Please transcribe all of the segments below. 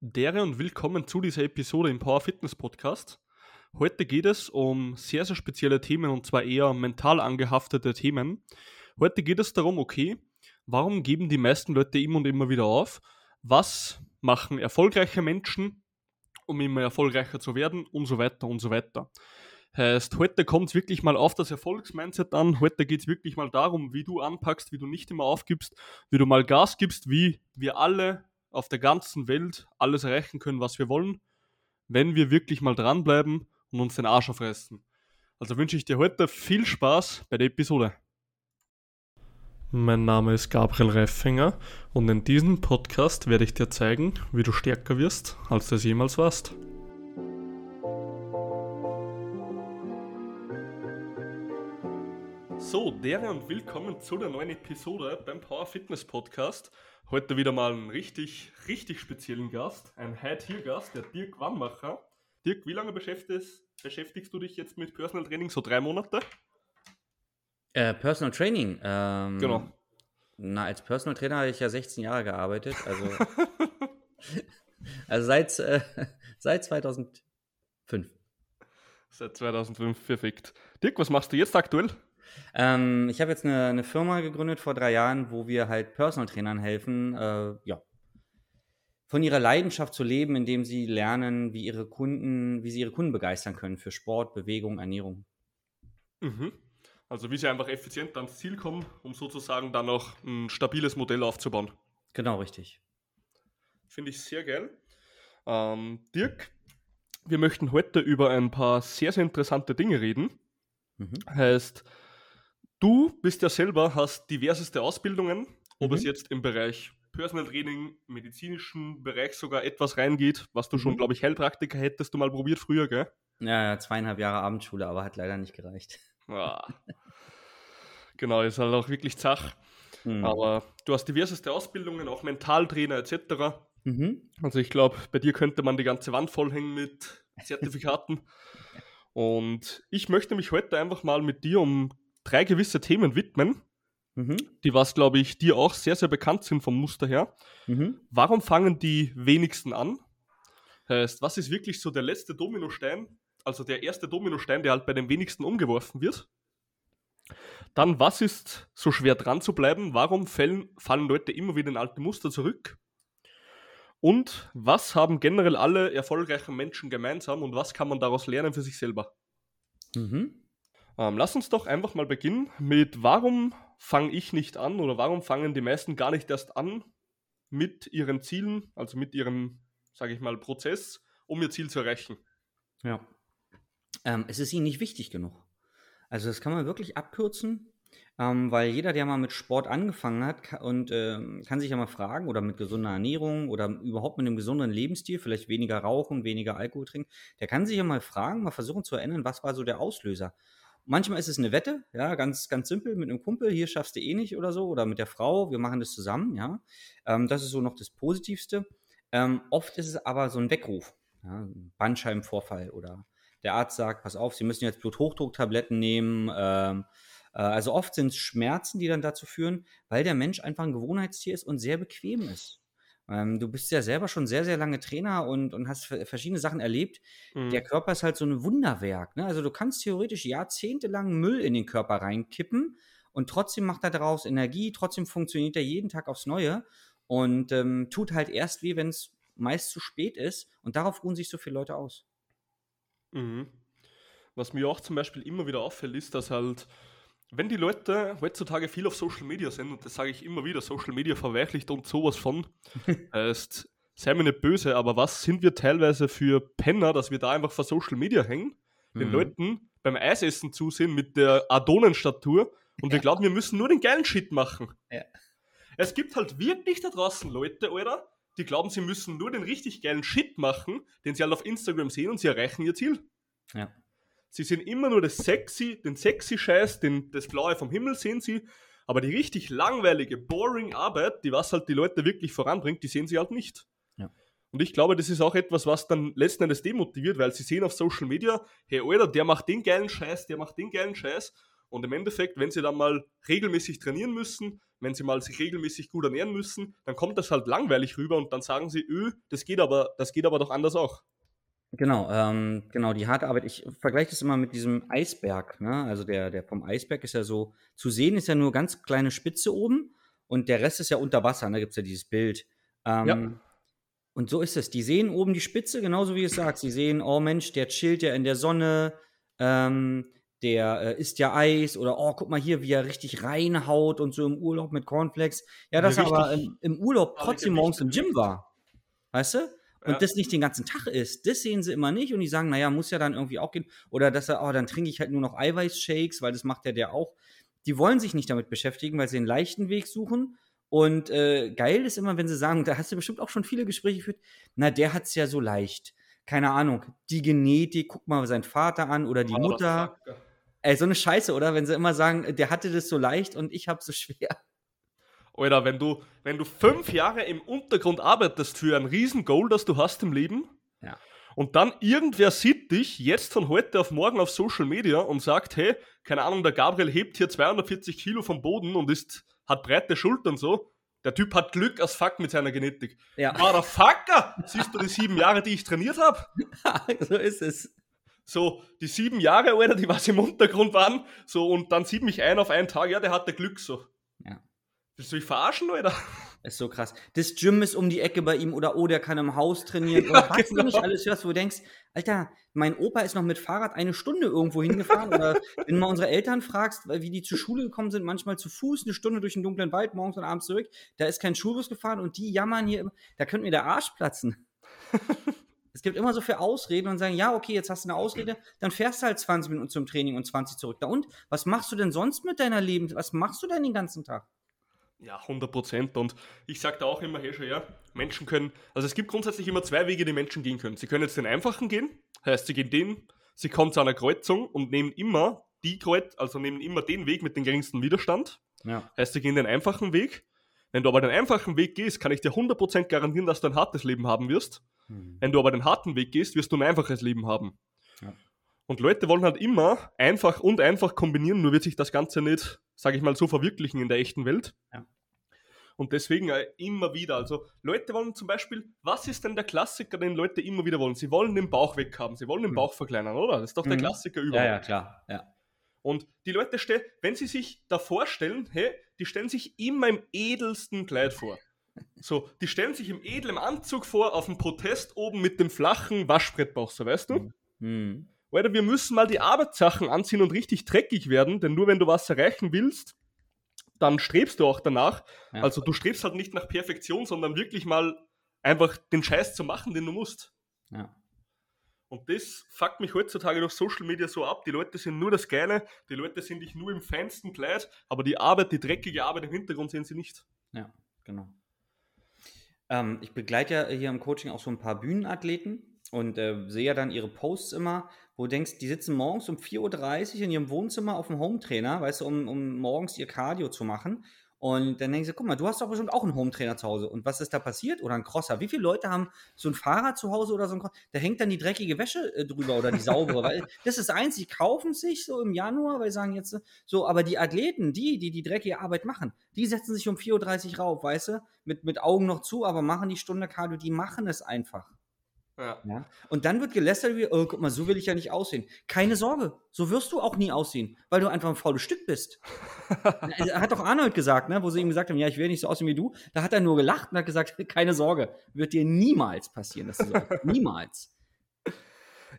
Dere und willkommen zu dieser Episode im Power Fitness Podcast. Heute geht es um sehr, sehr spezielle Themen und zwar eher mental angehaftete Themen. Heute geht es darum, okay, warum geben die meisten Leute immer und immer wieder auf? Was machen erfolgreiche Menschen, um immer erfolgreicher zu werden und so weiter und so weiter. Heißt, heute kommt es wirklich mal auf das Erfolgsmindset an. Heute geht es wirklich mal darum, wie du anpackst, wie du nicht immer aufgibst, wie du mal Gas gibst, wie wir alle auf der ganzen Welt alles erreichen können, was wir wollen, wenn wir wirklich mal dranbleiben und uns den Arsch aufreißen. Also wünsche ich dir heute viel Spaß bei der Episode. Mein Name ist Gabriel Reifinger und in diesem Podcast werde ich dir zeigen, wie du stärker wirst, als du es jemals warst. So, dere und willkommen zu der neuen Episode beim Power Fitness Podcast. Heute wieder mal einen richtig, richtig speziellen Gast, ein High-Tier-Gast, der Dirk Wannmacher. Dirk, wie lange beschäftigst, beschäftigst, du dich jetzt mit Personal Training? So drei Monate? Äh, Personal Training. Ähm, genau. Na, als Personal Trainer habe ich ja 16 Jahre gearbeitet. Also, also seit, äh, seit 2005. Seit 2005, perfekt. Dirk, was machst du jetzt aktuell? Ähm, ich habe jetzt eine, eine, Firma gegründet vor drei Jahren, wo wir halt Personal Trainern helfen, äh, ja, von ihrer Leidenschaft zu leben, indem sie lernen, wie ihre Kunden, wie sie ihre Kunden begeistern können für Sport, Bewegung, Ernährung. Mhm. Also wie sie einfach effizient ans Ziel kommen, um sozusagen dann auch ein stabiles Modell aufzubauen. Genau, richtig. Finde ich sehr geil. Ähm, Dirk, wir möchten heute über ein paar sehr, sehr interessante Dinge reden. Mhm. Heißt, Du bist ja selber, hast diverseste Ausbildungen, ob mhm. es jetzt im Bereich Personal Training, medizinischen Bereich sogar etwas reingeht, was du mhm. schon, glaube ich, Heilpraktiker hättest du mal probiert früher, gell? Ja, zweieinhalb Jahre Abendschule, aber hat leider nicht gereicht. Ja. genau, ist halt auch wirklich Zach. Mhm. Aber du hast diverseste Ausbildungen, auch Mentaltrainer etc. Mhm. Also ich glaube, bei dir könnte man die ganze Wand vollhängen mit Zertifikaten. Und ich möchte mich heute einfach mal mit dir um drei gewisse Themen widmen, mhm. die was, glaube ich, dir auch sehr, sehr bekannt sind vom Muster her. Mhm. Warum fangen die wenigsten an? Heißt, was ist wirklich so der letzte Dominostein, also der erste Dominostein, der halt bei den wenigsten umgeworfen wird? Dann, was ist so schwer dran zu bleiben? Warum fallen, fallen Leute immer wieder in alte Muster zurück? Und was haben generell alle erfolgreichen Menschen gemeinsam und was kann man daraus lernen für sich selber? Mhm. Ähm, lass uns doch einfach mal beginnen mit, warum fange ich nicht an oder warum fangen die meisten gar nicht erst an mit ihren Zielen, also mit ihrem, sage ich mal, Prozess, um ihr Ziel zu erreichen? Ja. Ähm, es ist ihnen nicht wichtig genug. Also das kann man wirklich abkürzen, ähm, weil jeder, der mal mit Sport angefangen hat und äh, kann sich ja mal fragen, oder mit gesunder Ernährung oder überhaupt mit einem gesunderen Lebensstil, vielleicht weniger rauchen, weniger Alkohol trinken, der kann sich ja mal fragen, mal versuchen zu erinnern, was war so der Auslöser. Manchmal ist es eine Wette, ja, ganz, ganz simpel mit einem Kumpel, hier schaffst du eh nicht oder so, oder mit der Frau, wir machen das zusammen, ja. Ähm, das ist so noch das Positivste. Ähm, oft ist es aber so ein Weckruf, ja, ein Bandscheibenvorfall oder der Arzt sagt, pass auf, Sie müssen jetzt Bluthochdrucktabletten nehmen. Ähm, äh, also oft sind es Schmerzen, die dann dazu führen, weil der Mensch einfach ein Gewohnheitstier ist und sehr bequem ist. Ähm, du bist ja selber schon sehr, sehr lange Trainer und, und hast verschiedene Sachen erlebt. Mhm. Der Körper ist halt so ein Wunderwerk. Ne? Also du kannst theoretisch jahrzehntelang Müll in den Körper reinkippen und trotzdem macht er daraus Energie, trotzdem funktioniert er jeden Tag aufs Neue und ähm, tut halt erst weh, wenn es meist zu spät ist. Und darauf ruhen sich so viele Leute aus. Mhm. Was mir auch zum Beispiel immer wieder auffällt, ist, dass halt wenn die Leute heutzutage viel auf Social Media sind, und das sage ich immer wieder, Social Media verweichlicht und sowas von, heißt, sei mir nicht böse, aber was sind wir teilweise für Penner, dass wir da einfach vor Social Media hängen, mhm. den Leuten beim Eisessen zusehen mit der Adonenstatur und wir glauben, wir müssen nur den geilen Shit machen. Ja. Es gibt halt wirklich da draußen Leute, Alter, die glauben, sie müssen nur den richtig geilen Shit machen, den sie halt auf Instagram sehen und sie erreichen ihr Ziel. Ja. Sie sehen immer nur das sexy, den sexy Scheiß, den, das Blaue vom Himmel sehen sie, aber die richtig langweilige, boring Arbeit, die was halt die Leute wirklich voranbringt, die sehen sie halt nicht. Ja. Und ich glaube, das ist auch etwas, was dann letzten Endes demotiviert, weil sie sehen auf Social Media, hey Alter, der macht den geilen Scheiß, der macht den geilen Scheiß Und im Endeffekt, wenn sie dann mal regelmäßig trainieren müssen, wenn sie mal sich regelmäßig gut ernähren müssen, dann kommt das halt langweilig rüber und dann sagen sie, öh, das geht aber, das geht aber doch anders auch. Genau, ähm, genau, die harte Arbeit. Ich vergleiche das immer mit diesem Eisberg. Ne? Also der, der vom Eisberg ist ja so, zu sehen ist ja nur ganz kleine Spitze oben und der Rest ist ja unter Wasser. Da ne? gibt es ja dieses Bild. Ähm, ja. Und so ist es. Die sehen oben die Spitze, genauso wie es sagt. Sie sehen, oh Mensch, der chillt ja in der Sonne, ähm, der äh, isst ja Eis oder oh, guck mal hier, wie er richtig reinhaut und so im Urlaub mit Cornflakes. Ja, dass er aber im, im Urlaub trotzdem morgens im Gym war. Weißt du? Und ja. das nicht den ganzen Tag ist, das sehen sie immer nicht und die sagen, naja, muss ja dann irgendwie auch gehen. Oder dass er, oh, dann trinke ich halt nur noch Eiweißshakes, weil das macht ja der auch. Die wollen sich nicht damit beschäftigen, weil sie einen leichten Weg suchen. Und äh, geil ist immer, wenn sie sagen, da hast du bestimmt auch schon viele Gespräche geführt, na, der hat es ja so leicht. Keine Ahnung, die Genetik, guck mal seinen Vater an oder die oh, Mutter. Ey, so eine Scheiße, oder? Wenn sie immer sagen, der hatte das so leicht und ich hab's so schwer. Oder wenn du, wenn du fünf Jahre im Untergrund arbeitest für ein Riesengoal, das du hast im Leben, ja. und dann irgendwer sieht dich jetzt von heute auf morgen auf Social Media und sagt, hey, keine Ahnung, der Gabriel hebt hier 240 Kilo vom Boden und ist, hat breite Schultern so. Der Typ hat Glück als Fuck mit seiner Genetik. Ja. Motherfucker! Siehst du die sieben Jahre, die ich trainiert habe? so ist es. So, die sieben Jahre, Alter, die was im Untergrund waren, so, und dann sieht mich ein auf einen Tag, ja, der hatte Glück so. Willst du mich verarschen, oder? Ist so krass. Das Gym ist um die Ecke bei ihm oder oh, der kann im Haus trainieren. Ja, oder was genau. du nicht alles hörst, wo du denkst, Alter, mein Opa ist noch mit Fahrrad eine Stunde irgendwo hingefahren. oder wenn du mal unsere Eltern fragst, wie die zur Schule gekommen sind, manchmal zu Fuß eine Stunde durch den dunklen Wald, morgens und abends zurück. Da ist kein Schulbus gefahren und die jammern hier immer. Da könnte mir der Arsch platzen. es gibt immer so viele Ausreden und sagen, ja, okay, jetzt hast du eine Ausrede, dann fährst du halt 20 Minuten zum Training und 20 zurück. Da und? Was machst du denn sonst mit deiner Leben? Was machst du denn den ganzen Tag? Ja, 100 Prozent. Und ich sage da auch immer, hey schon, ja, Menschen können, also es gibt grundsätzlich immer zwei Wege, die Menschen gehen können. Sie können jetzt den einfachen gehen, heißt, sie gehen den, sie kommen zu einer Kreuzung und nehmen immer die Kreuz, also nehmen immer den Weg mit dem geringsten Widerstand. Ja. Heißt, sie gehen den einfachen Weg. Wenn du aber den einfachen Weg gehst, kann ich dir 100% garantieren, dass du ein hartes Leben haben wirst. Mhm. Wenn du aber den harten Weg gehst, wirst du ein einfaches Leben haben. Ja. Und Leute wollen halt immer einfach und einfach kombinieren, nur wird sich das Ganze nicht, sage ich mal, so verwirklichen in der echten Welt. Ja. Und deswegen äh, immer wieder. Also Leute wollen zum Beispiel, was ist denn der Klassiker, den Leute immer wieder wollen? Sie wollen den Bauch weghaben, sie wollen den mhm. Bauch verkleinern, oder? Das ist doch der mhm. Klassiker überall. Ja, ja, klar. Ja. Und die Leute stellen, wenn sie sich da vorstellen, hey, die stellen sich immer im edelsten Kleid vor. So, die stellen sich im edlen Anzug vor, auf dem Protest oben mit dem flachen Waschbrettbauch, so weißt du? Mhm. Alter, wir müssen mal die Arbeitssachen anziehen und richtig dreckig werden, denn nur wenn du was erreichen willst, dann strebst du auch danach. Ja. Also du strebst halt nicht nach Perfektion, sondern wirklich mal einfach den Scheiß zu machen, den du musst. Ja. Und das fuckt mich heutzutage durch Social Media so ab. Die Leute sind nur das Geile, die Leute sind dich nur im feinsten Kleid, aber die Arbeit, die dreckige Arbeit im Hintergrund sehen sie nicht. Ja, genau. Ähm, ich begleite ja hier im Coaching auch so ein paar Bühnenathleten und äh, sehe ja dann ihre Posts immer, wo du denkst, die sitzen morgens um 4.30 Uhr in ihrem Wohnzimmer auf dem Hometrainer, weißt du, um, um morgens ihr Cardio zu machen. Und dann denkst du, guck mal, du hast doch bestimmt auch einen Hometrainer zu Hause. Und was ist da passiert? Oder ein Crosser? Wie viele Leute haben so ein Fahrrad zu Hause oder so ein Crosser? Da hängt dann die dreckige Wäsche äh, drüber oder die saubere. weil das ist eins, die kaufen sich so im Januar, weil sie sagen jetzt so, aber die Athleten, die, die die dreckige Arbeit machen, die setzen sich um 4.30 Uhr rauf, weißt du, mit, mit Augen noch zu, aber machen die Stunde Cardio, die machen es einfach. Ja. ja. Und dann wird gelästert wie, oh, guck mal, so will ich ja nicht aussehen. Keine Sorge, so wirst du auch nie aussehen, weil du einfach ein faules Stück bist. hat doch Arnold gesagt, ne, wo sie ihm gesagt haben, ja, ich will nicht so aussehen wie du. Da hat er nur gelacht und hat gesagt, keine Sorge, wird dir niemals passieren, dass du so niemals.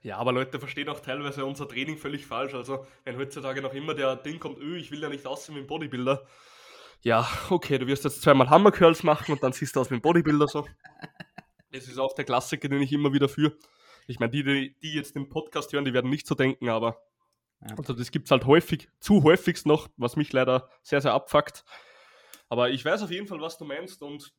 Ja, aber Leute verstehen auch teilweise unser Training völlig falsch. Also, wenn heutzutage noch immer der Ding kommt, öh, ich will ja nicht aussehen wie ein Bodybuilder. Ja, okay, du wirst jetzt zweimal Hammer Curls machen und dann siehst du aus wie ein Bodybuilder so. Das ist auch der Klassiker, den ich immer wieder führe. Ich meine, die, die, jetzt den Podcast hören, die werden nicht so denken, aber ja. also das gibt es halt häufig, zu häufigst noch, was mich leider sehr, sehr abfuckt. Aber ich weiß auf jeden Fall, was du meinst und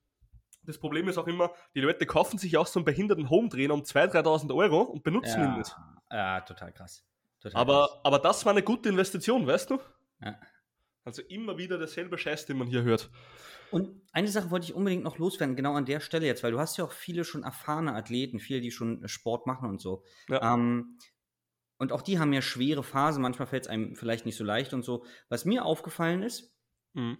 das Problem ist auch immer, die Leute kaufen sich auch so einen behinderten Home-Trainer um 2.000, 3.000 Euro und benutzen ja. ihn nicht. Ja, total krass. Total aber, krass. aber das war eine gute Investition, weißt du? Ja. Also immer wieder derselbe Scheiß, den man hier hört. Und eine Sache wollte ich unbedingt noch loswerden, genau an der Stelle jetzt, weil du hast ja auch viele schon erfahrene Athleten, viele, die schon Sport machen und so. Ja. Ähm, und auch die haben ja schwere Phasen, manchmal fällt es einem vielleicht nicht so leicht und so. Was mir aufgefallen ist, mhm.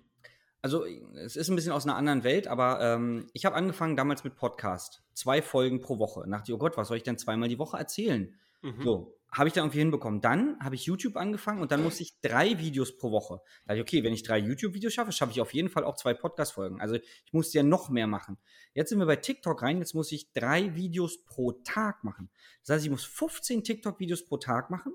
also es ist ein bisschen aus einer anderen Welt, aber ähm, ich habe angefangen damals mit Podcast. Zwei Folgen pro Woche. Nach oh Gott, was soll ich denn zweimal die Woche erzählen? Mhm. So, habe ich dann irgendwie hinbekommen. Dann habe ich YouTube angefangen und dann musste ich drei Videos pro Woche. Da dachte ich, okay, wenn ich drei YouTube-Videos schaffe, schaffe ich auf jeden Fall auch zwei Podcast-Folgen. Also ich musste ja noch mehr machen. Jetzt sind wir bei TikTok rein, jetzt muss ich drei Videos pro Tag machen. Das heißt, ich muss 15 TikTok-Videos pro Tag machen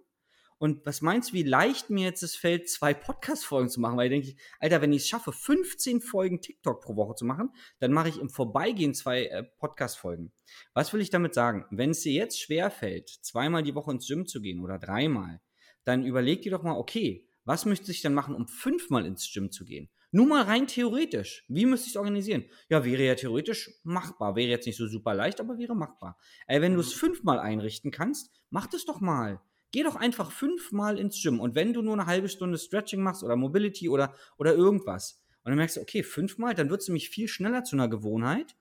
und was meinst du, wie leicht mir jetzt es fällt, zwei Podcast-Folgen zu machen? Weil ich denke, Alter, wenn ich es schaffe, 15 Folgen TikTok pro Woche zu machen, dann mache ich im Vorbeigehen zwei äh, Podcast-Folgen. Was will ich damit sagen? Wenn es dir jetzt schwer fällt, zweimal die Woche ins Gym zu gehen oder dreimal, dann überleg dir doch mal, okay, was müsste ich dann machen, um fünfmal ins Gym zu gehen? Nur mal rein theoretisch. Wie müsste ich es organisieren? Ja, wäre ja theoretisch machbar. Wäre jetzt nicht so super leicht, aber wäre machbar. Ey, wenn du es mhm. fünfmal einrichten kannst, mach das doch mal. Geh doch einfach fünfmal ins Gym und wenn du nur eine halbe Stunde Stretching machst oder Mobility oder, oder irgendwas und dann merkst du, okay, fünfmal, dann wird es nämlich viel schneller zu einer Gewohnheit,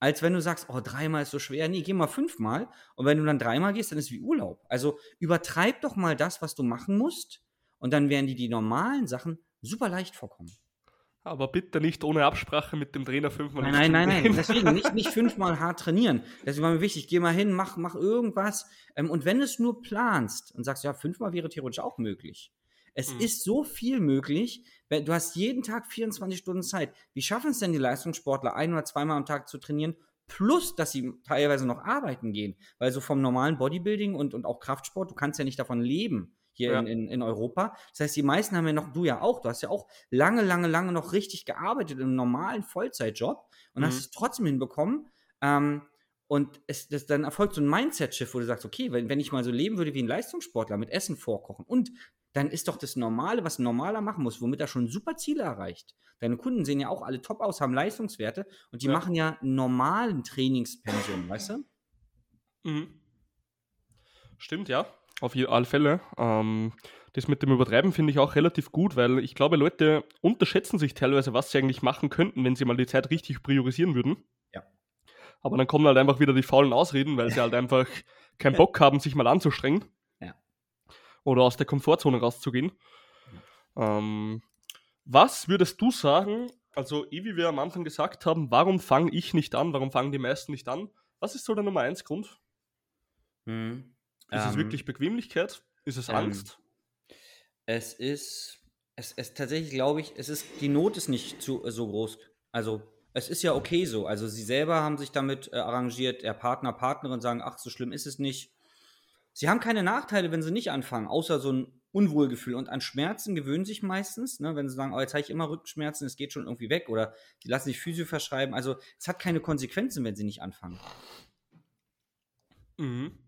als wenn du sagst, oh, dreimal ist so schwer. Nee, geh mal fünfmal und wenn du dann dreimal gehst, dann ist es wie Urlaub. Also übertreib doch mal das, was du machen musst und dann werden dir die normalen Sachen super leicht vorkommen. Aber bitte nicht ohne Absprache mit dem Trainer fünfmal. Nein, nein, nein, nein. Deswegen nicht, nicht fünfmal hart trainieren. Deswegen war mir wichtig, geh mal hin, mach, mach irgendwas. Ähm, und wenn du es nur planst und sagst, ja, fünfmal wäre theoretisch auch möglich. Es mhm. ist so viel möglich. Du hast jeden Tag 24 Stunden Zeit. Wie schaffen es denn die Leistungssportler, ein oder zweimal am Tag zu trainieren? Plus, dass sie teilweise noch arbeiten gehen. Weil so vom normalen Bodybuilding und, und auch Kraftsport, du kannst ja nicht davon leben hier ja. in, in, in, Europa. Das heißt, die meisten haben ja noch, du ja auch, du hast ja auch lange, lange, lange noch richtig gearbeitet im normalen Vollzeitjob und mhm. hast es trotzdem hinbekommen. Ähm, und es, das, dann erfolgt so ein Mindset-Shift, wo du sagst, okay, wenn, wenn ich mal so leben würde wie ein Leistungssportler mit Essen vorkochen und dann ist doch das Normale, was ein Normaler machen muss, womit er schon super Ziele erreicht. Deine Kunden sehen ja auch alle top aus, haben Leistungswerte und die ja. machen ja normalen Trainingspension, weißt du? Mhm. Stimmt, ja. Auf alle Fälle. Ähm, das mit dem Übertreiben finde ich auch relativ gut, weil ich glaube, Leute unterschätzen sich teilweise, was sie eigentlich machen könnten, wenn sie mal die Zeit richtig priorisieren würden. Ja. Aber dann kommen halt einfach wieder die faulen Ausreden, weil sie halt einfach keinen Bock haben, sich mal anzustrengen. Ja. Oder aus der Komfortzone rauszugehen. Ja. Ähm, was würdest du sagen, also eh wie wir am Anfang gesagt haben, warum fange ich nicht an, warum fangen die meisten nicht an? Was ist so der Nummer eins Grund? Hm. Ist ähm, es wirklich Bequemlichkeit? Ist es ähm, Angst? Es ist, es, es tatsächlich glaube ich, es ist, die Not ist nicht zu, so groß. Also es ist ja okay so. Also sie selber haben sich damit äh, arrangiert, der Partner, Partnerin sagen, ach, so schlimm ist es nicht. Sie haben keine Nachteile, wenn sie nicht anfangen, außer so ein Unwohlgefühl. Und an Schmerzen gewöhnen sich meistens, ne, wenn sie sagen, oh, jetzt habe ich immer Rückenschmerzen, es geht schon irgendwie weg. Oder sie lassen sich Physio verschreiben. Also es hat keine Konsequenzen, wenn sie nicht anfangen. Mhm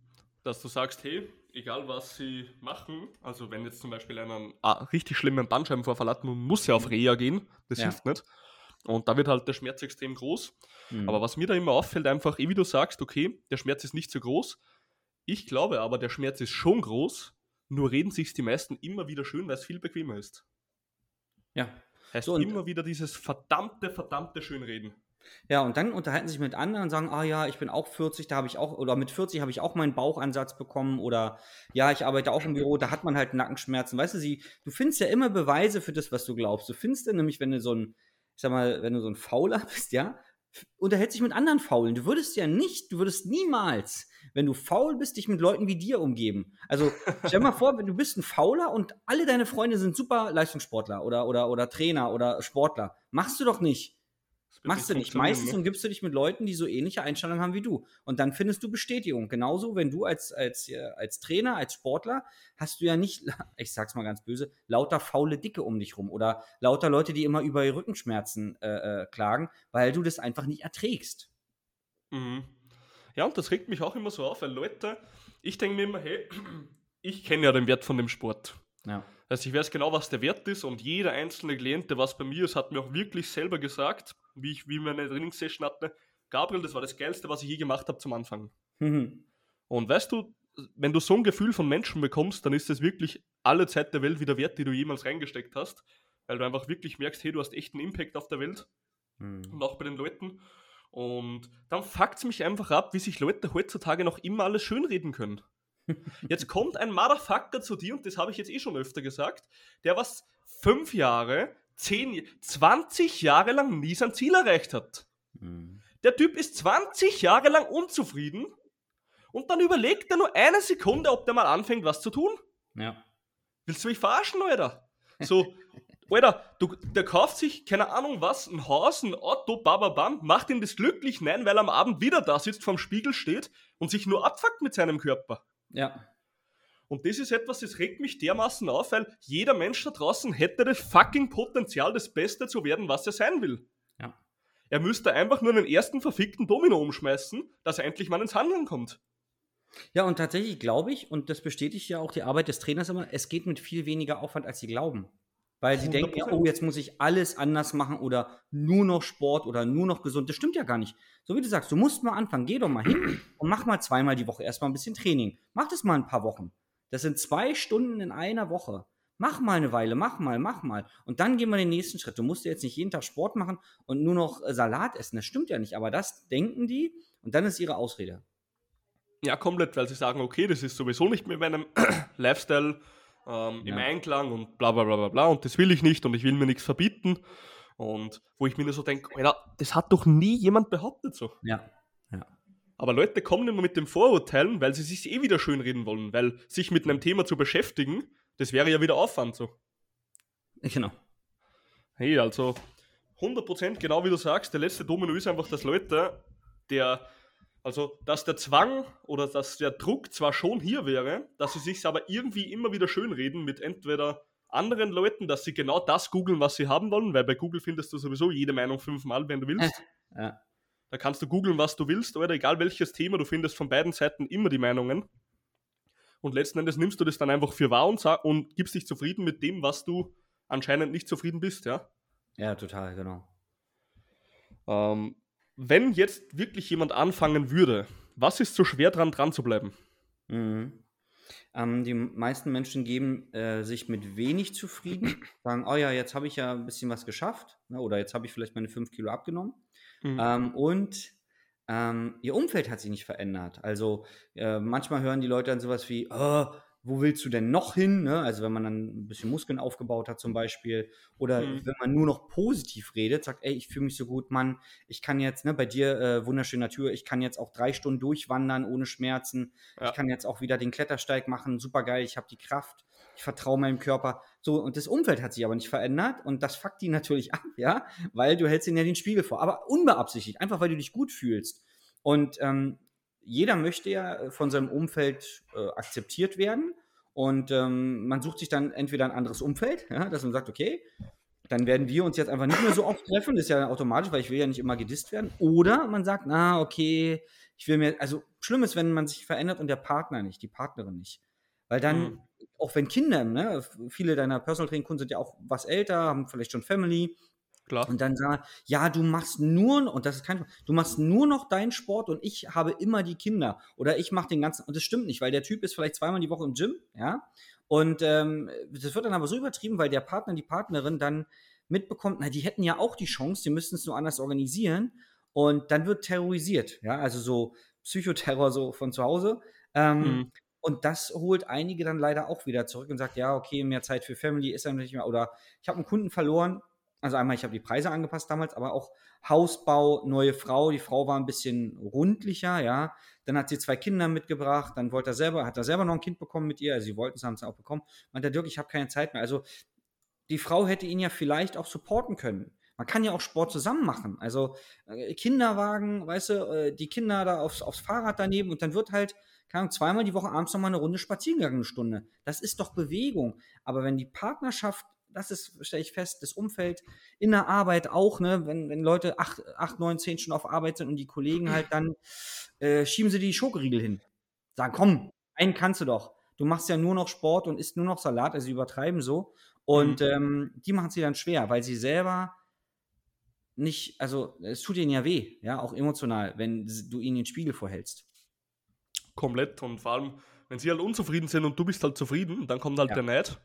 dass du sagst, hey, egal was sie machen, also wenn jetzt zum Beispiel einen ah, richtig schlimmen Bandscheibenvorfall hat, man muss ja auf Reha gehen, das ja. hilft nicht. Und da wird halt der Schmerz extrem groß. Mhm. Aber was mir da immer auffällt, einfach, eh wie du sagst, okay, der Schmerz ist nicht so groß. Ich glaube aber, der Schmerz ist schon groß, nur reden sich die meisten immer wieder schön, weil es viel bequemer ist. Ja. Heißt so, immer wieder dieses verdammte, verdammte Schönreden. Ja, und dann unterhalten sie sich mit anderen und sagen, ah ja, ich bin auch 40, da habe ich auch, oder mit 40 habe ich auch meinen Bauchansatz bekommen oder ja, ich arbeite auch im Büro, da hat man halt Nackenschmerzen. Weißt du, sie, du findest ja immer Beweise für das, was du glaubst. Du findest ja nämlich, wenn du so ein, ich sag mal, wenn du so ein Fauler bist, ja, unterhältst dich mit anderen Faulen. Du würdest ja nicht, du würdest niemals, wenn du faul bist, dich mit Leuten wie dir umgeben. Also stell mal vor, du bist ein Fauler und alle deine Freunde sind super Leistungssportler oder, oder, oder Trainer oder Sportler. Machst du doch nicht. Machst du nicht. Meistens ne? umgibst du dich mit Leuten, die so ähnliche Einstellungen haben wie du. Und dann findest du Bestätigung. Genauso, wenn du als, als, äh, als Trainer, als Sportler, hast du ja nicht, ich sag's mal ganz böse, lauter faule Dicke um dich rum oder lauter Leute, die immer über ihre Rückenschmerzen äh, äh, klagen, weil du das einfach nicht erträgst. Mhm. Ja, und das regt mich auch immer so auf, weil Leute, ich denke mir immer, hey, ich kenne ja den Wert von dem Sport. Ja. Also ich weiß genau, was der Wert ist und jeder einzelne Klient, der was bei mir ist, hat mir auch wirklich selber gesagt, wie ich wie meine Trainingssession hatte, Gabriel, das war das Geilste, was ich je gemacht habe zum Anfang. Mhm. Und weißt du, wenn du so ein Gefühl von Menschen bekommst, dann ist es wirklich alle Zeit der Welt wieder wert, die du jemals reingesteckt hast, weil du einfach wirklich merkst, hey, du hast echt einen Impact auf der Welt mhm. und auch bei den Leuten. Und dann fuckt es mich einfach ab, wie sich Leute heutzutage noch immer alles schönreden können. Jetzt kommt ein Motherfucker zu dir, und das habe ich jetzt eh schon öfter gesagt, der was fünf Jahre, zehn, 20 Jahre lang nie sein Ziel erreicht hat. Mhm. Der Typ ist 20 Jahre lang unzufrieden und dann überlegt er nur eine Sekunde, ob der mal anfängt, was zu tun. Ja. Willst du mich verarschen, Alter? So, Alter, du, der kauft sich, keine Ahnung was, ein Haus, ein Auto, bababam, macht ihn das glücklich, nein, weil er am Abend wieder da sitzt, vorm Spiegel steht und sich nur abfuckt mit seinem Körper. Ja. Und das ist etwas, das regt mich dermaßen auf, weil jeder Mensch da draußen hätte das fucking Potenzial, das Beste zu werden, was er sein will. Ja. Er müsste einfach nur den ersten verfickten Domino umschmeißen, dass er endlich mal ins Handeln kommt. Ja, und tatsächlich glaube ich, und das bestätigt ja auch die Arbeit des Trainers immer, es geht mit viel weniger Aufwand, als sie glauben. Weil sie 100%. denken, ja, oh, jetzt muss ich alles anders machen oder nur noch Sport oder nur noch gesund. Das stimmt ja gar nicht. So wie du sagst, du musst mal anfangen. Geh doch mal hin und mach mal zweimal die Woche erstmal ein bisschen Training. Mach das mal ein paar Wochen. Das sind zwei Stunden in einer Woche. Mach mal eine Weile, mach mal, mach mal. Und dann gehen wir den nächsten Schritt. Du musst jetzt nicht jeden Tag Sport machen und nur noch äh, Salat essen. Das stimmt ja nicht. Aber das denken die und dann ist ihre Ausrede. Ja, komplett, weil sie sagen, okay, das ist sowieso nicht mit meinem Lifestyle ähm, ja. im Einklang und bla bla bla bla bla und das will ich nicht und ich will mir nichts verbieten. Und wo ich mir nur so denke, das hat doch nie jemand behauptet so. Ja. ja. Aber Leute kommen immer mit dem Vorurteilen, weil sie sich eh wieder schönreden wollen, weil sich mit einem Thema zu beschäftigen, das wäre ja wieder Aufwand so. Genau. Hey, also 100% genau wie du sagst, der letzte Domino ist einfach, dass Leute, der also, dass der Zwang oder dass der Druck zwar schon hier wäre, dass sie sich aber irgendwie immer wieder schönreden mit entweder anderen Leuten, dass sie genau das googeln, was sie haben wollen, weil bei Google findest du sowieso jede Meinung fünfmal, wenn du willst. Ja. Da kannst du googeln, was du willst, oder egal welches Thema, du findest von beiden Seiten immer die Meinungen. Und letzten Endes nimmst du das dann einfach für wahr und, und gibst dich zufrieden mit dem, was du anscheinend nicht zufrieden bist, ja? Ja, total, genau. Ähm, wenn jetzt wirklich jemand anfangen würde, was ist so schwer dran, dran zu bleiben? Mhm. Ähm, die meisten Menschen geben äh, sich mit wenig zufrieden, sagen, oh ja, jetzt habe ich ja ein bisschen was geschafft ne, oder jetzt habe ich vielleicht meine fünf Kilo abgenommen. Mhm. Ähm, und ähm, ihr Umfeld hat sich nicht verändert. Also äh, manchmal hören die Leute dann sowas wie, oh, wo willst du denn noch hin? Ne? Also wenn man dann ein bisschen Muskeln aufgebaut hat zum Beispiel oder mhm. wenn man nur noch positiv redet, sagt, ey, ich fühle mich so gut, Mann, ich kann jetzt, ne, bei dir äh, wunderschöne Natur, ich kann jetzt auch drei Stunden durchwandern ohne Schmerzen, ja. ich kann jetzt auch wieder den Klettersteig machen, super geil, ich habe die Kraft, ich vertraue meinem Körper. So, und das Umfeld hat sich aber nicht verändert und das fuckt die natürlich ab, ja, weil du hältst ihnen ja den Spiegel vor, aber unbeabsichtigt, einfach weil du dich gut fühlst. Und ähm, jeder möchte ja äh, von seinem Umfeld äh, akzeptiert werden. Und ähm, man sucht sich dann entweder ein anderes Umfeld, ja, dass man sagt, okay, dann werden wir uns jetzt einfach nicht mehr so oft treffen, das ist ja automatisch, weil ich will ja nicht immer gedisst werden. Oder man sagt, na, okay, ich will mir, also schlimm ist, wenn man sich verändert und der Partner nicht, die Partnerin nicht. Weil dann, mhm. auch wenn Kinder, ne, viele deiner Personal Training Kunden sind ja auch was älter, haben vielleicht schon Family, Klar. Und dann sagen, ja, du machst nur, und das ist kein, du machst nur noch deinen Sport und ich habe immer die Kinder. Oder ich mache den ganzen, und das stimmt nicht, weil der Typ ist vielleicht zweimal die Woche im Gym, ja. Und ähm, das wird dann aber so übertrieben, weil der Partner, die Partnerin dann mitbekommt, na, die hätten ja auch die Chance, die müssten es nur anders organisieren. Und dann wird terrorisiert, ja, also so Psychoterror so von zu Hause. Ähm, mhm. Und das holt einige dann leider auch wieder zurück und sagt, ja, okay, mehr Zeit für Family ist dann nicht mehr. Oder ich habe einen Kunden verloren, also einmal, ich habe die Preise angepasst damals, aber auch Hausbau, neue Frau. Die Frau war ein bisschen rundlicher, ja. Dann hat sie zwei Kinder mitgebracht, dann wollte er selber, hat er selber noch ein Kind bekommen mit ihr, also sie wollten es, haben es auch bekommen. Meint er, Dirk, ich habe keine Zeit mehr. Also die Frau hätte ihn ja vielleicht auch supporten können. Man kann ja auch Sport zusammen machen. Also äh, Kinderwagen, weißt du, äh, die Kinder da aufs, aufs Fahrrad daneben und dann wird halt, keine Ahnung, zweimal die Woche abends nochmal eine Runde spazieren gegangen, eine Stunde. Das ist doch Bewegung. Aber wenn die Partnerschaft das ist, stelle ich fest, das Umfeld in der Arbeit auch, ne, wenn, wenn Leute acht, acht, neun, zehn Stunden auf Arbeit sind und die Kollegen halt dann äh, schieben sie die Schokoriegel hin. Sagen, komm, einen kannst du doch. Du machst ja nur noch Sport und isst nur noch Salat, also sie übertreiben so. Und mhm. ähm, die machen es dir dann schwer, weil sie selber nicht, also es tut ihnen ja weh, ja, auch emotional, wenn du ihnen den Spiegel vorhältst. Komplett und vor allem, wenn sie halt unzufrieden sind und du bist halt zufrieden, dann kommt halt ja. der Neid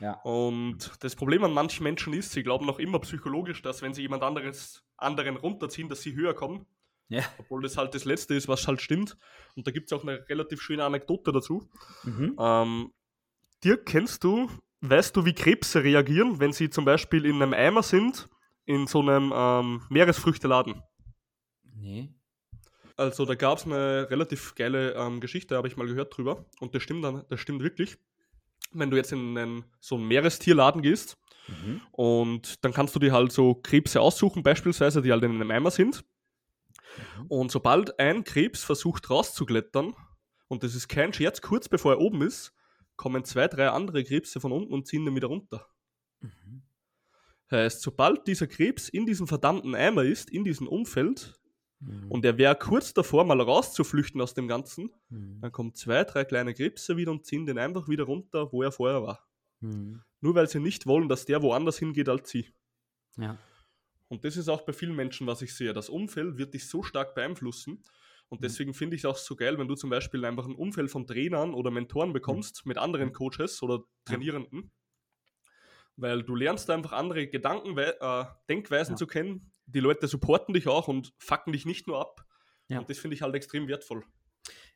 ja. Und das Problem an manchen Menschen ist, sie glauben noch immer psychologisch, dass wenn sie jemand anderes, anderen runterziehen, dass sie höher kommen. Ja. Obwohl das halt das Letzte ist, was halt stimmt. Und da gibt es auch eine relativ schöne Anekdote dazu. Mhm. Ähm, Dirk, kennst du, weißt du, wie Krebse reagieren, wenn sie zum Beispiel in einem Eimer sind, in so einem ähm, Meeresfrüchteladen? Nee. Also da gab es eine relativ geile ähm, Geschichte, habe ich mal gehört drüber. Und das stimmt dann, das stimmt wirklich. Wenn du jetzt in einen, so einen Meerestierladen gehst mhm. und dann kannst du dir halt so Krebse aussuchen, beispielsweise, die halt in einem Eimer sind. Mhm. Und sobald ein Krebs versucht rauszuklettern, und das ist kein Scherz, kurz bevor er oben ist, kommen zwei, drei andere Krebse von unten und ziehen den wieder runter. Mhm. Heißt, sobald dieser Krebs in diesem verdammten Eimer ist, in diesem Umfeld, mhm. und er wäre kurz davor, mal rauszuflüchten aus dem Ganzen, mhm. dann kommen zwei, drei kleine Krebse wieder und ziehen den einfach wieder runter, wo er vorher war. Mhm. Nur weil sie nicht wollen, dass der woanders hingeht als sie. Ja. Und das ist auch bei vielen Menschen, was ich sehe. Das Umfeld wird dich so stark beeinflussen. Und mhm. deswegen finde ich es auch so geil, wenn du zum Beispiel einfach ein Umfeld von Trainern oder Mentoren bekommst mit anderen Coaches oder Trainierenden. Weil du lernst einfach andere Gedanken, äh, Denkweisen ja. zu kennen. Die Leute supporten dich auch und fucken dich nicht nur ab. Ja. Und das finde ich halt extrem wertvoll.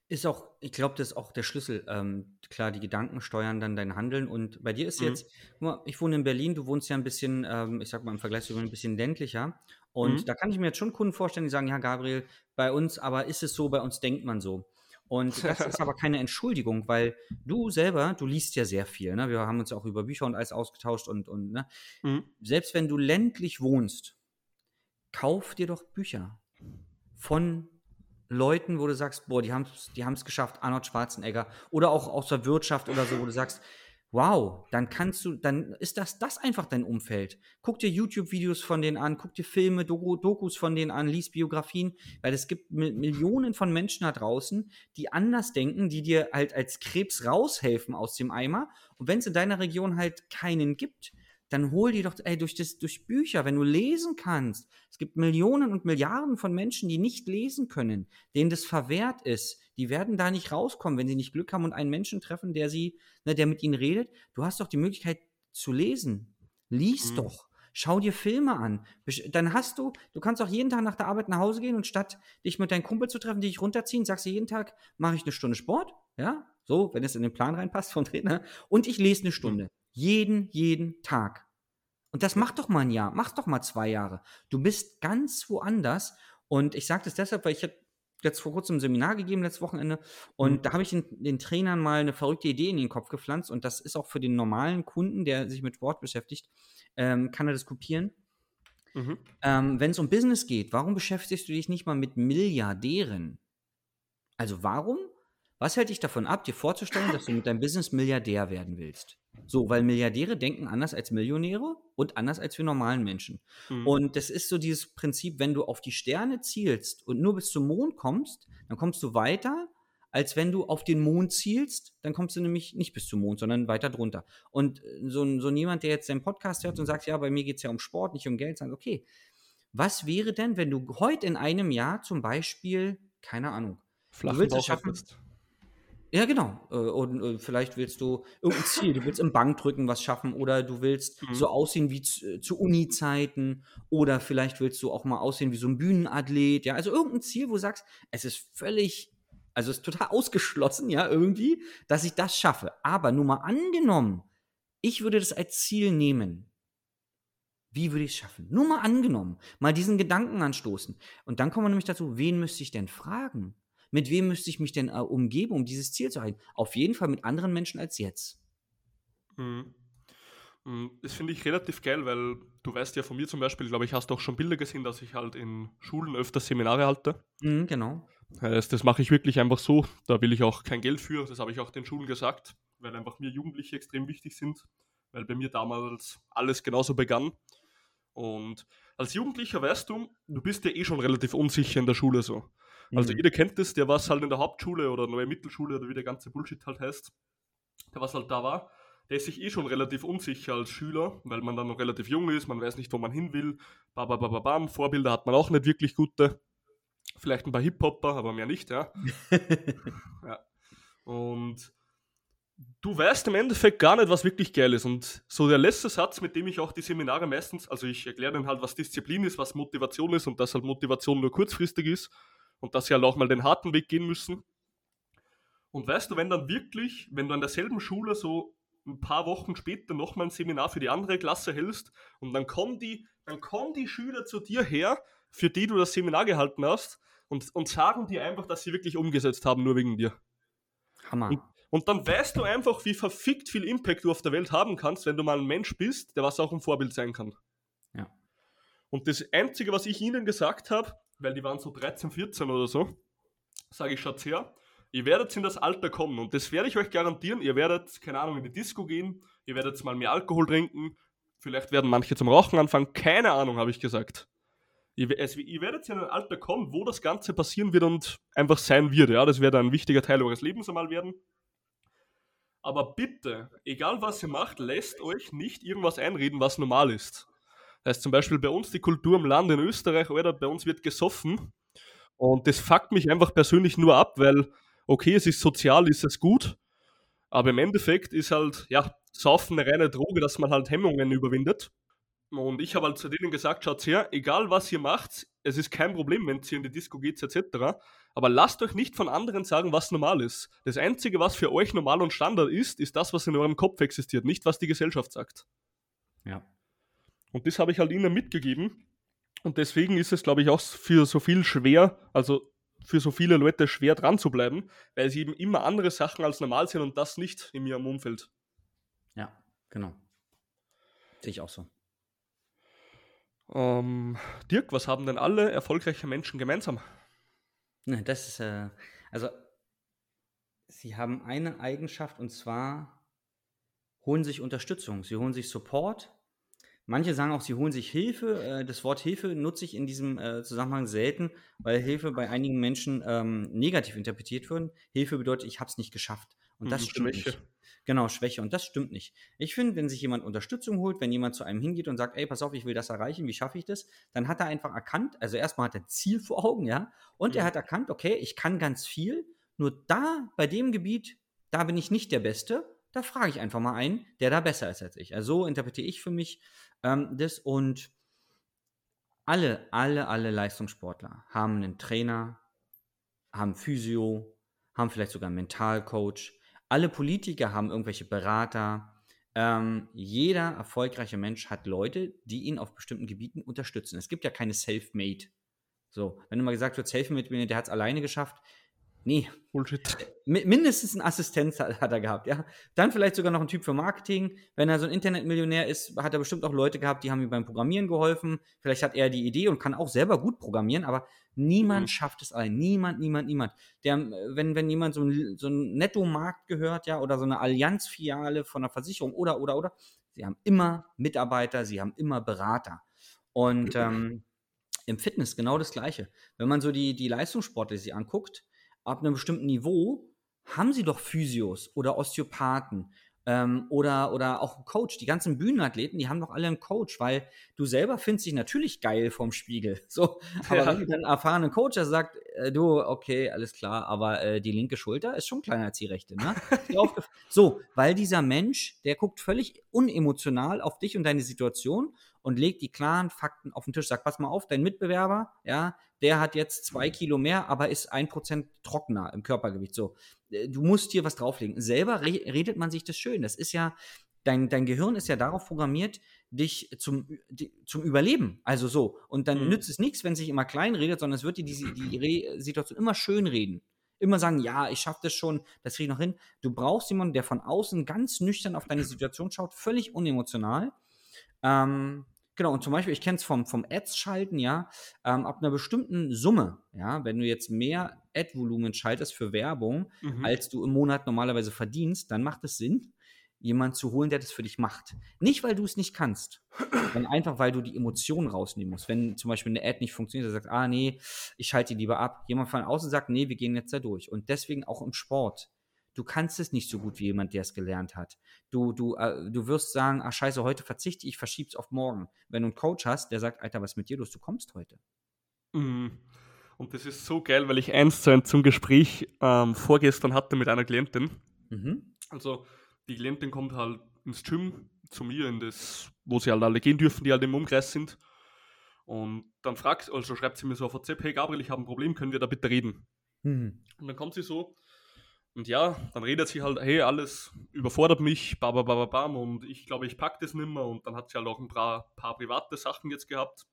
Ist auch, ich glaube, das ist auch der Schlüssel. Ähm, klar, die Gedanken steuern dann dein Handeln. Und bei dir ist mhm. jetzt, mal, ich wohne in Berlin, du wohnst ja ein bisschen, ähm, ich sag mal im Vergleich zu ein bisschen ländlicher. Und mhm. da kann ich mir jetzt schon Kunden vorstellen, die sagen, ja, Gabriel, bei uns aber ist es so, bei uns denkt man so. Und das ist aber keine Entschuldigung, weil du selber, du liest ja sehr viel. Ne? Wir haben uns auch über Bücher und alles ausgetauscht und, und ne? Mhm. selbst wenn du ländlich wohnst, kauf dir doch Bücher von Leuten, wo du sagst, boah, die haben es die geschafft, Arnold Schwarzenegger oder auch aus der Wirtschaft oder so, wo du sagst, wow, dann kannst du, dann ist das, das einfach dein Umfeld. Guck dir YouTube-Videos von denen an, guck dir Filme, Doku, Dokus von denen an, lies Biografien, weil es gibt Millionen von Menschen da draußen, die anders denken, die dir halt als Krebs raushelfen aus dem Eimer. Und wenn es in deiner Region halt keinen gibt, dann hol die doch, ey, durch, das, durch Bücher, wenn du lesen kannst. Es gibt Millionen und Milliarden von Menschen, die nicht lesen können, denen das verwehrt ist. Die werden da nicht rauskommen, wenn sie nicht Glück haben und einen Menschen treffen, der sie, ne, der mit ihnen redet. Du hast doch die Möglichkeit zu lesen. Lies mhm. doch. Schau dir Filme an. Dann hast du, du kannst auch jeden Tag nach der Arbeit nach Hause gehen und statt dich mit deinen Kumpel zu treffen, die dich runterziehen, sagst du jeden Tag, mache ich eine Stunde Sport, ja, so, wenn es in den Plan reinpasst von Trainer, und ich lese eine Stunde. Jeden, jeden Tag. Und das macht doch mal ein Jahr, mach doch mal zwei Jahre. Du bist ganz woanders. Und ich sage das deshalb, weil ich habe jetzt vor kurzem ein Seminar gegeben, letztes Wochenende. Und mhm. da habe ich den, den, Trainern mal eine verrückte Idee in den Kopf gepflanzt. Und das ist auch für den normalen Kunden, der sich mit Sport beschäftigt, ähm, kann er das kopieren. Mhm. Ähm, Wenn es um Business geht, warum beschäftigst du dich nicht mal mit Milliardären? Also warum was hält dich davon ab, dir vorzustellen, dass du mit deinem Business Milliardär werden willst? So, weil Milliardäre denken anders als Millionäre und anders als wir normalen Menschen. Mhm. Und das ist so dieses Prinzip, wenn du auf die Sterne zielst und nur bis zum Mond kommst, dann kommst du weiter, als wenn du auf den Mond zielst, dann kommst du nämlich nicht bis zum Mond, sondern weiter drunter. Und so, so jemand, der jetzt deinen Podcast hört und sagt, ja, bei mir geht es ja um Sport, nicht um Geld, sagt, okay, was wäre denn, wenn du heute in einem Jahr zum Beispiel, keine Ahnung, Flachen du willst es schaffen, hast. Ja, genau. Äh, und äh, vielleicht willst du irgendein Ziel, du willst im Bankdrücken was schaffen oder du willst mhm. so aussehen wie zu, äh, zu Uni-Zeiten oder vielleicht willst du auch mal aussehen wie so ein Bühnenathlet. Ja, also irgendein Ziel, wo du sagst, es ist völlig, also es ist total ausgeschlossen, ja, irgendwie, dass ich das schaffe. Aber nur mal angenommen, ich würde das als Ziel nehmen. Wie würde ich es schaffen? Nur mal angenommen, mal diesen Gedanken anstoßen. Und dann kommen wir nämlich dazu, wen müsste ich denn fragen? Mit wem müsste ich mich denn äh, umgeben, um dieses Ziel zu erreichen? Auf jeden Fall mit anderen Menschen als jetzt. Mhm. mhm. Das finde ich relativ geil, weil du weißt ja von mir zum Beispiel, glaube ich, hast du auch schon Bilder gesehen, dass ich halt in Schulen öfter Seminare halte. Mhm, genau. Das, das mache ich wirklich einfach so. Da will ich auch kein Geld für. Das habe ich auch den Schulen gesagt, weil einfach mir Jugendliche extrem wichtig sind, weil bei mir damals alles genauso begann. Und als Jugendlicher weißt du, du bist ja eh schon relativ unsicher in der Schule so. Also mhm. jeder kennt das, der was halt in der Hauptschule oder neue Mittelschule oder wie der ganze Bullshit halt heißt, der was halt da war, der ist sich eh schon relativ unsicher als Schüler, weil man dann noch relativ jung ist, man weiß nicht, wo man hin will. Babababam, Vorbilder hat man auch nicht wirklich gute. Vielleicht ein paar Hip-Hopper, aber mehr nicht, ja. ja. Und du weißt im Endeffekt gar nicht, was wirklich geil ist. Und so der letzte Satz, mit dem ich auch die Seminare meistens, also ich erkläre dann halt, was Disziplin ist, was Motivation ist und dass halt Motivation nur kurzfristig ist und dass sie halt auch mal den harten Weg gehen müssen. Und weißt du, wenn dann wirklich, wenn du an derselben Schule so ein paar Wochen später nochmal ein Seminar für die andere Klasse hältst und dann kommen die, dann kommen die Schüler zu dir her, für die du das Seminar gehalten hast und, und sagen dir einfach, dass sie wirklich umgesetzt haben, nur wegen dir. Hammer. Und, und dann weißt du einfach, wie verfickt viel Impact du auf der Welt haben kannst, wenn du mal ein Mensch bist, der was auch ein Vorbild sein kann. Ja. Und das Einzige, was ich ihnen gesagt habe, weil die waren so 13, 14 oder so, sage ich, schaut her, ihr werdet in das Alter kommen und das werde ich euch garantieren, ihr werdet, keine Ahnung, in die Disco gehen, ihr werdet mal mehr Alkohol trinken, vielleicht werden manche zum Rauchen anfangen, keine Ahnung, habe ich gesagt. Ihr, es, ihr werdet in ein Alter kommen, wo das Ganze passieren wird und einfach sein wird, ja, das wird ein wichtiger Teil eures Lebens einmal werden. Aber bitte, egal was ihr macht, lasst euch nicht irgendwas einreden, was normal ist. Heißt zum Beispiel bei uns die Kultur im Land in Österreich, oder bei uns wird gesoffen. Und das fuckt mich einfach persönlich nur ab, weil, okay, es ist sozial, ist es gut, aber im Endeffekt ist halt, ja, Saufen eine reine Droge, dass man halt Hemmungen überwindet. Und ich habe halt zu denen gesagt, schaut her, egal was ihr macht, es ist kein Problem, wenn ihr in die Disco geht, etc. Aber lasst euch nicht von anderen sagen, was normal ist. Das Einzige, was für euch normal und Standard ist, ist das, was in eurem Kopf existiert, nicht was die Gesellschaft sagt. Ja. Und das habe ich halt ihnen mitgegeben. Und deswegen ist es, glaube ich, auch für so viel schwer, also für so viele Leute schwer dran zu bleiben, weil sie eben immer andere Sachen als normal sehen und das nicht in ihrem Umfeld. Ja, genau. Sehe ich auch so. Ähm, Dirk, was haben denn alle erfolgreichen Menschen gemeinsam? Ne, das ist, äh, also, sie haben eine Eigenschaft und zwar holen sich Unterstützung, sie holen sich Support. Manche sagen auch, sie holen sich Hilfe. Äh, das Wort Hilfe nutze ich in diesem äh, Zusammenhang selten, weil Hilfe bei einigen Menschen ähm, negativ interpretiert wird. Hilfe bedeutet, ich habe es nicht geschafft. Und das hm, stimmt Schwäche. nicht. Genau, Schwäche. Und das stimmt nicht. Ich finde, wenn sich jemand Unterstützung holt, wenn jemand zu einem hingeht und sagt, ey, pass auf, ich will das erreichen, wie schaffe ich das? Dann hat er einfach erkannt, also erstmal hat er ein Ziel vor Augen, ja, und ja. er hat erkannt, okay, ich kann ganz viel, nur da, bei dem Gebiet, da bin ich nicht der Beste. Da frage ich einfach mal einen, der da besser ist als ich. Also so interpretiere ich für mich ähm, das und alle, alle, alle Leistungssportler haben einen Trainer, haben Physio, haben vielleicht sogar einen Mentalcoach, alle Politiker haben irgendwelche Berater. Ähm, jeder erfolgreiche Mensch hat Leute, die ihn auf bestimmten Gebieten unterstützen. Es gibt ja keine Self-Made. So, wenn immer gesagt wird, Self-Made, der hat es alleine geschafft, Nee. Bullshit. Mindestens einen Assistenz hat, er gehabt, ja. Dann vielleicht sogar noch ein Typ für Marketing. Wenn er so ein Internetmillionär ist, hat er bestimmt auch Leute gehabt, die haben ihm beim Programmieren geholfen. Vielleicht hat er die Idee und kann auch selber gut programmieren, aber niemand mhm. schafft es allein. Niemand, niemand, niemand. Der, wenn, wenn jemand so ein, so ein Nettomarkt gehört, ja, oder so eine Allianzfiliale von einer Versicherung oder, oder, oder, sie haben immer Mitarbeiter, sie haben immer Berater. Und ähm, im Fitness genau das Gleiche. Wenn man so die, die Leistungssportler sich anguckt, ab einem bestimmten Niveau haben sie doch Physios oder Osteopathen ähm, oder, oder auch einen Coach. Die ganzen Bühnenathleten, die haben doch alle einen Coach, weil du selber findest dich natürlich geil vorm Spiegel. So, aber ja. wenn du dann einen erfahrenen Coach der sagt, äh, du, okay, alles klar, aber äh, die linke Schulter ist schon kleiner als die rechte, ne? so, weil dieser Mensch, der guckt völlig unemotional auf dich und deine Situation und legt die klaren Fakten auf den Tisch. Sagt, pass mal auf, dein Mitbewerber, ja, der hat jetzt zwei Kilo mehr, aber ist ein Prozent trockener im Körpergewicht. So, äh, du musst hier was drauflegen. Selber re redet man sich das schön. Das ist ja, dein, dein Gehirn ist ja darauf programmiert, dich zum, die, zum Überleben. Also so. Und dann mhm. nützt es nichts, wenn sich immer klein redet, sondern es wird dir die, die Re Situation immer schön reden. Immer sagen, ja, ich schaffe das schon, das kriege ich noch hin. Du brauchst jemanden, der von außen ganz nüchtern auf deine Situation schaut, völlig unemotional. Ähm, Genau, und zum Beispiel, ich kenne es vom, vom Ads-Schalten, ja, ähm, ab einer bestimmten Summe, ja, wenn du jetzt mehr Ad-Volumen schaltest für Werbung, mhm. als du im Monat normalerweise verdienst, dann macht es Sinn, jemanden zu holen, der das für dich macht. Nicht, weil du es nicht kannst, sondern einfach, weil du die Emotionen rausnehmen musst. Wenn zum Beispiel eine Ad nicht funktioniert, dann sagt, ah nee, ich schalte die lieber ab. Jemand von außen sagt, nee, wir gehen jetzt da durch. Und deswegen auch im Sport du kannst es nicht so gut wie jemand, der es gelernt hat. Du, du, äh, du wirst sagen, ach scheiße, heute verzichte ich, verschieb's auf morgen. Wenn du einen Coach hast, der sagt, Alter, was mit dir los, du kommst heute. Mhm. Und das ist so geil, weil ich eins zu eins zum Gespräch ähm, vorgestern hatte mit einer Klientin. Mhm. Also die Klientin kommt halt ins Gym zu mir, in das, wo sie halt alle gehen dürfen, die halt im Umkreis sind. Und dann fragt, also schreibt sie mir so auf WhatsApp, hey Gabriel, ich habe ein Problem, können wir da bitte reden? Mhm. Und dann kommt sie so, und ja, dann redet sie halt, hey, alles überfordert mich, babababam, und ich glaube, ich packe das nicht mehr. Und dann hat sie halt auch ein paar, paar private Sachen jetzt gehabt.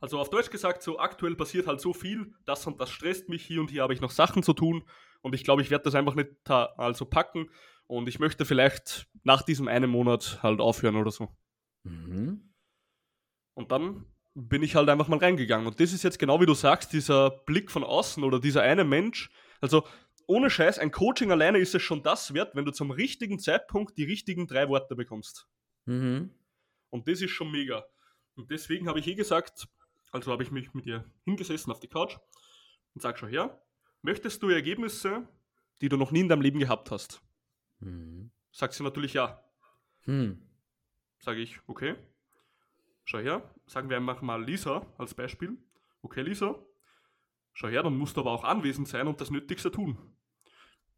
Also auf Deutsch gesagt, so aktuell passiert halt so viel, das und das stresst mich, hier und hier habe ich noch Sachen zu tun und ich glaube, ich werde das einfach nicht also packen und ich möchte vielleicht nach diesem einen Monat halt aufhören oder so. Mhm. Und dann bin ich halt einfach mal reingegangen. Und das ist jetzt genau wie du sagst, dieser Blick von außen oder dieser eine Mensch. Also ohne Scheiß, ein Coaching alleine ist es schon das wert, wenn du zum richtigen Zeitpunkt die richtigen drei Worte bekommst. Mhm. Und das ist schon mega. Und deswegen habe ich eh gesagt, also habe ich mich mit ihr hingesessen auf die Couch und sag schon her, möchtest du Ergebnisse, die du noch nie in deinem Leben gehabt hast? Mhm. Sagt sie natürlich ja. Hm. Sage ich, okay. Schau her, sagen wir einfach mal Lisa als Beispiel. Okay, Lisa, schau her, dann musst du aber auch anwesend sein und das Nötigste tun.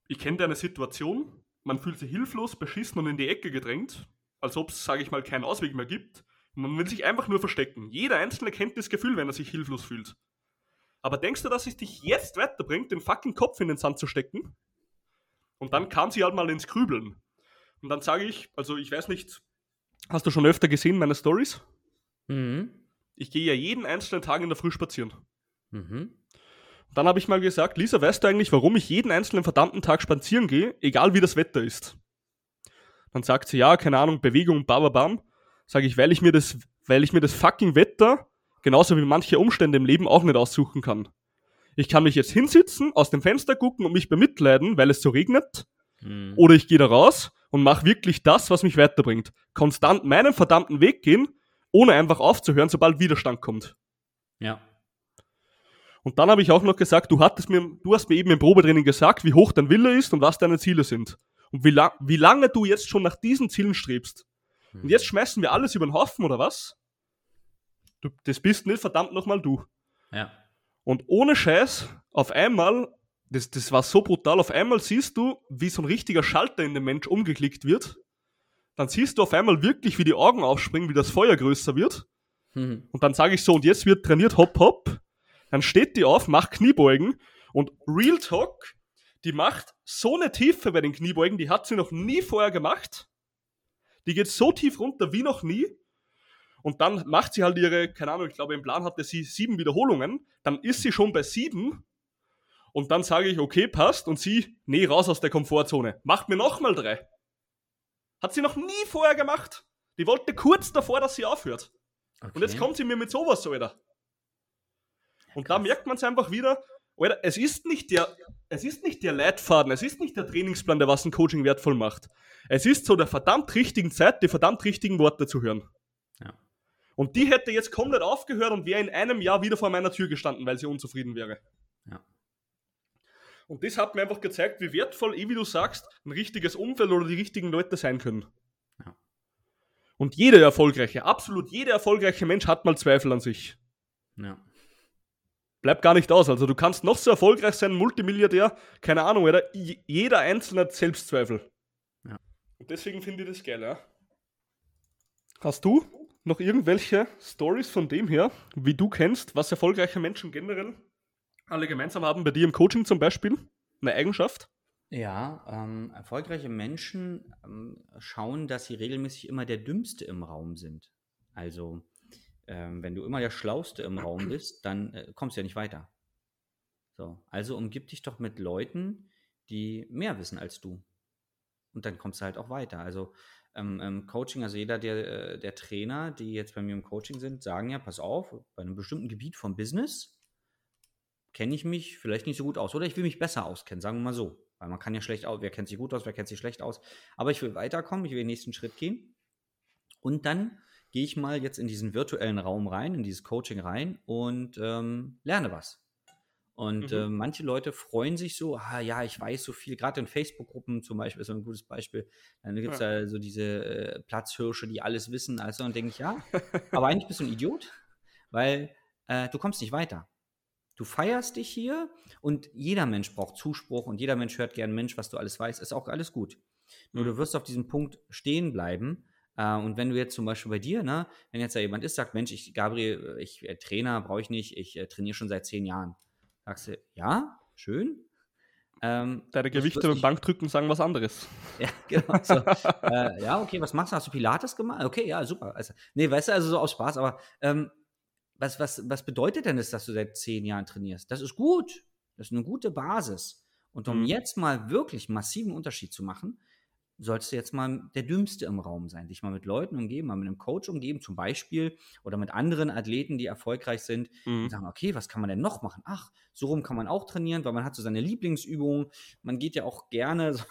Ich kenne deine Situation, man fühlt sich hilflos, beschissen und in die Ecke gedrängt, als ob es, sage ich mal, keinen Ausweg mehr gibt. Man will sich einfach nur verstecken. Jeder Einzelne kennt das Gefühl, wenn er sich hilflos fühlt. Aber denkst du, dass es dich jetzt weiterbringt, den fucking Kopf in den Sand zu stecken? Und dann kam sie halt mal ins Grübeln. Und dann sage ich, also ich weiß nicht, hast du schon öfter gesehen meine Stories? Mhm. Ich gehe ja jeden einzelnen Tag in der Früh spazieren. Mhm. Dann habe ich mal gesagt, Lisa, weißt du eigentlich, warum ich jeden einzelnen verdammten Tag spazieren gehe, egal wie das Wetter ist? Dann sagt sie, ja, keine Ahnung, Bewegung, bababam. Sage ich, weil ich mir das, weil ich mir das fucking Wetter, genauso wie manche Umstände im Leben auch nicht aussuchen kann. Ich kann mich jetzt hinsitzen, aus dem Fenster gucken und mich bemitleiden, weil es so regnet. Mhm. Oder ich gehe da raus und mache wirklich das, was mich weiterbringt. Konstant meinen verdammten Weg gehen, ohne einfach aufzuhören, sobald Widerstand kommt. Ja. Und dann habe ich auch noch gesagt, du, hattest mir, du hast mir eben im Probetraining gesagt, wie hoch dein Wille ist und was deine Ziele sind. Und wie, lang, wie lange du jetzt schon nach diesen Zielen strebst. Mhm. Und jetzt schmeißen wir alles über den Haufen, oder was? Du, das bist nicht verdammt nochmal du. Ja. Und ohne Scheiß, auf einmal, das, das war so brutal, auf einmal siehst du, wie so ein richtiger Schalter in dem Mensch umgeklickt wird. Dann siehst du auf einmal wirklich, wie die Augen aufspringen, wie das Feuer größer wird. Mhm. Und dann sage ich so, und jetzt wird trainiert hopp hopp. Dann steht die auf, macht Kniebeugen und Real Talk, die macht so eine Tiefe bei den Kniebeugen, die hat sie noch nie vorher gemacht. Die geht so tief runter wie noch nie. Und dann macht sie halt ihre, keine Ahnung, ich glaube, im Plan hatte sie sieben Wiederholungen. Dann ist sie schon bei sieben. Und dann sage ich, okay, passt. Und sie, nee, raus aus der Komfortzone. Macht mir nochmal drei. Hat sie noch nie vorher gemacht. Die wollte kurz davor, dass sie aufhört. Okay. Und jetzt kommt sie mir mit sowas, Alter. Und da merkt man es einfach wieder, Alter, es ist nicht der, es ist nicht der Leitfaden, es ist nicht der Trainingsplan, der was ein Coaching wertvoll macht. Es ist so der verdammt richtigen Zeit, die verdammt richtigen Worte zu hören. Ja. Und die hätte jetzt komplett aufgehört und wäre in einem Jahr wieder vor meiner Tür gestanden, weil sie unzufrieden wäre. Ja. Und das hat mir einfach gezeigt, wie wertvoll, eh wie du sagst, ein richtiges Umfeld oder die richtigen Leute sein können. Ja. Und jeder erfolgreiche, absolut jeder erfolgreiche Mensch hat mal Zweifel an sich. Ja. Bleibt gar nicht aus. Also du kannst noch so erfolgreich sein, Multimilliardär, keine Ahnung, oder? Jeder Einzelne hat Selbstzweifel. Ja. Und deswegen finde ich das geil, ja. Hast du noch irgendwelche Stories von dem her, wie du kennst, was erfolgreiche Menschen generell alle gemeinsam haben, bei dir im Coaching zum Beispiel? Eine Eigenschaft? Ja, ähm, erfolgreiche Menschen ähm, schauen, dass sie regelmäßig immer der Dümmste im Raum sind. Also, ähm, wenn du immer der Schlauste im Raum bist, dann äh, kommst du ja nicht weiter. So, also umgib dich doch mit Leuten, die mehr wissen als du. Und dann kommst du halt auch weiter. Also ähm, ähm, Coaching, also jeder der, äh, der Trainer, die jetzt bei mir im Coaching sind, sagen ja, pass auf, bei einem bestimmten Gebiet vom Business kenne ich mich vielleicht nicht so gut aus oder ich will mich besser auskennen, sagen wir mal so. Weil man kann ja schlecht aus, wer kennt sich gut aus, wer kennt sich schlecht aus. Aber ich will weiterkommen, ich will den nächsten Schritt gehen. Und dann gehe ich mal jetzt in diesen virtuellen Raum rein, in dieses Coaching rein und ähm, lerne was. Und mhm. äh, manche Leute freuen sich so, ah ja, ich weiß so viel, gerade in Facebook-Gruppen zum Beispiel ist so ein gutes Beispiel. Dann gibt es ja. da so diese äh, Platzhirsche, die alles wissen. Also, und denke ich, ja, aber eigentlich bist du ein Idiot, weil äh, du kommst nicht weiter. Du feierst dich hier und jeder Mensch braucht Zuspruch und jeder Mensch hört gern Mensch, was du alles weißt, ist auch alles gut. Nur mhm. du wirst auf diesem Punkt stehen bleiben. Äh, und wenn du jetzt zum Beispiel bei dir, ne, wenn jetzt da jemand ist, sagt, Mensch, ich, Gabriel, ich äh, Trainer brauche ich nicht, ich äh, trainiere schon seit zehn Jahren. Sagst du, ja, schön. Ähm, Deine Gewichte beim Bankdrücken sagen was anderes. Ja, genau. So. äh, ja, okay, was machst du? Hast du Pilates gemacht? Okay, ja, super. Also, nee, weißt du, also so aus Spaß, aber ähm, was, was, was bedeutet denn das, dass du seit zehn Jahren trainierst? Das ist gut. Das ist eine gute Basis. Und um mhm. jetzt mal wirklich massiven Unterschied zu machen, sollst du jetzt mal der Dümmste im Raum sein. Dich mal mit Leuten umgeben, mal mit einem Coach umgeben, zum Beispiel, oder mit anderen Athleten, die erfolgreich sind, mhm. und sagen, okay, was kann man denn noch machen? Ach, so rum kann man auch trainieren, weil man hat so seine Lieblingsübungen. Man geht ja auch gerne so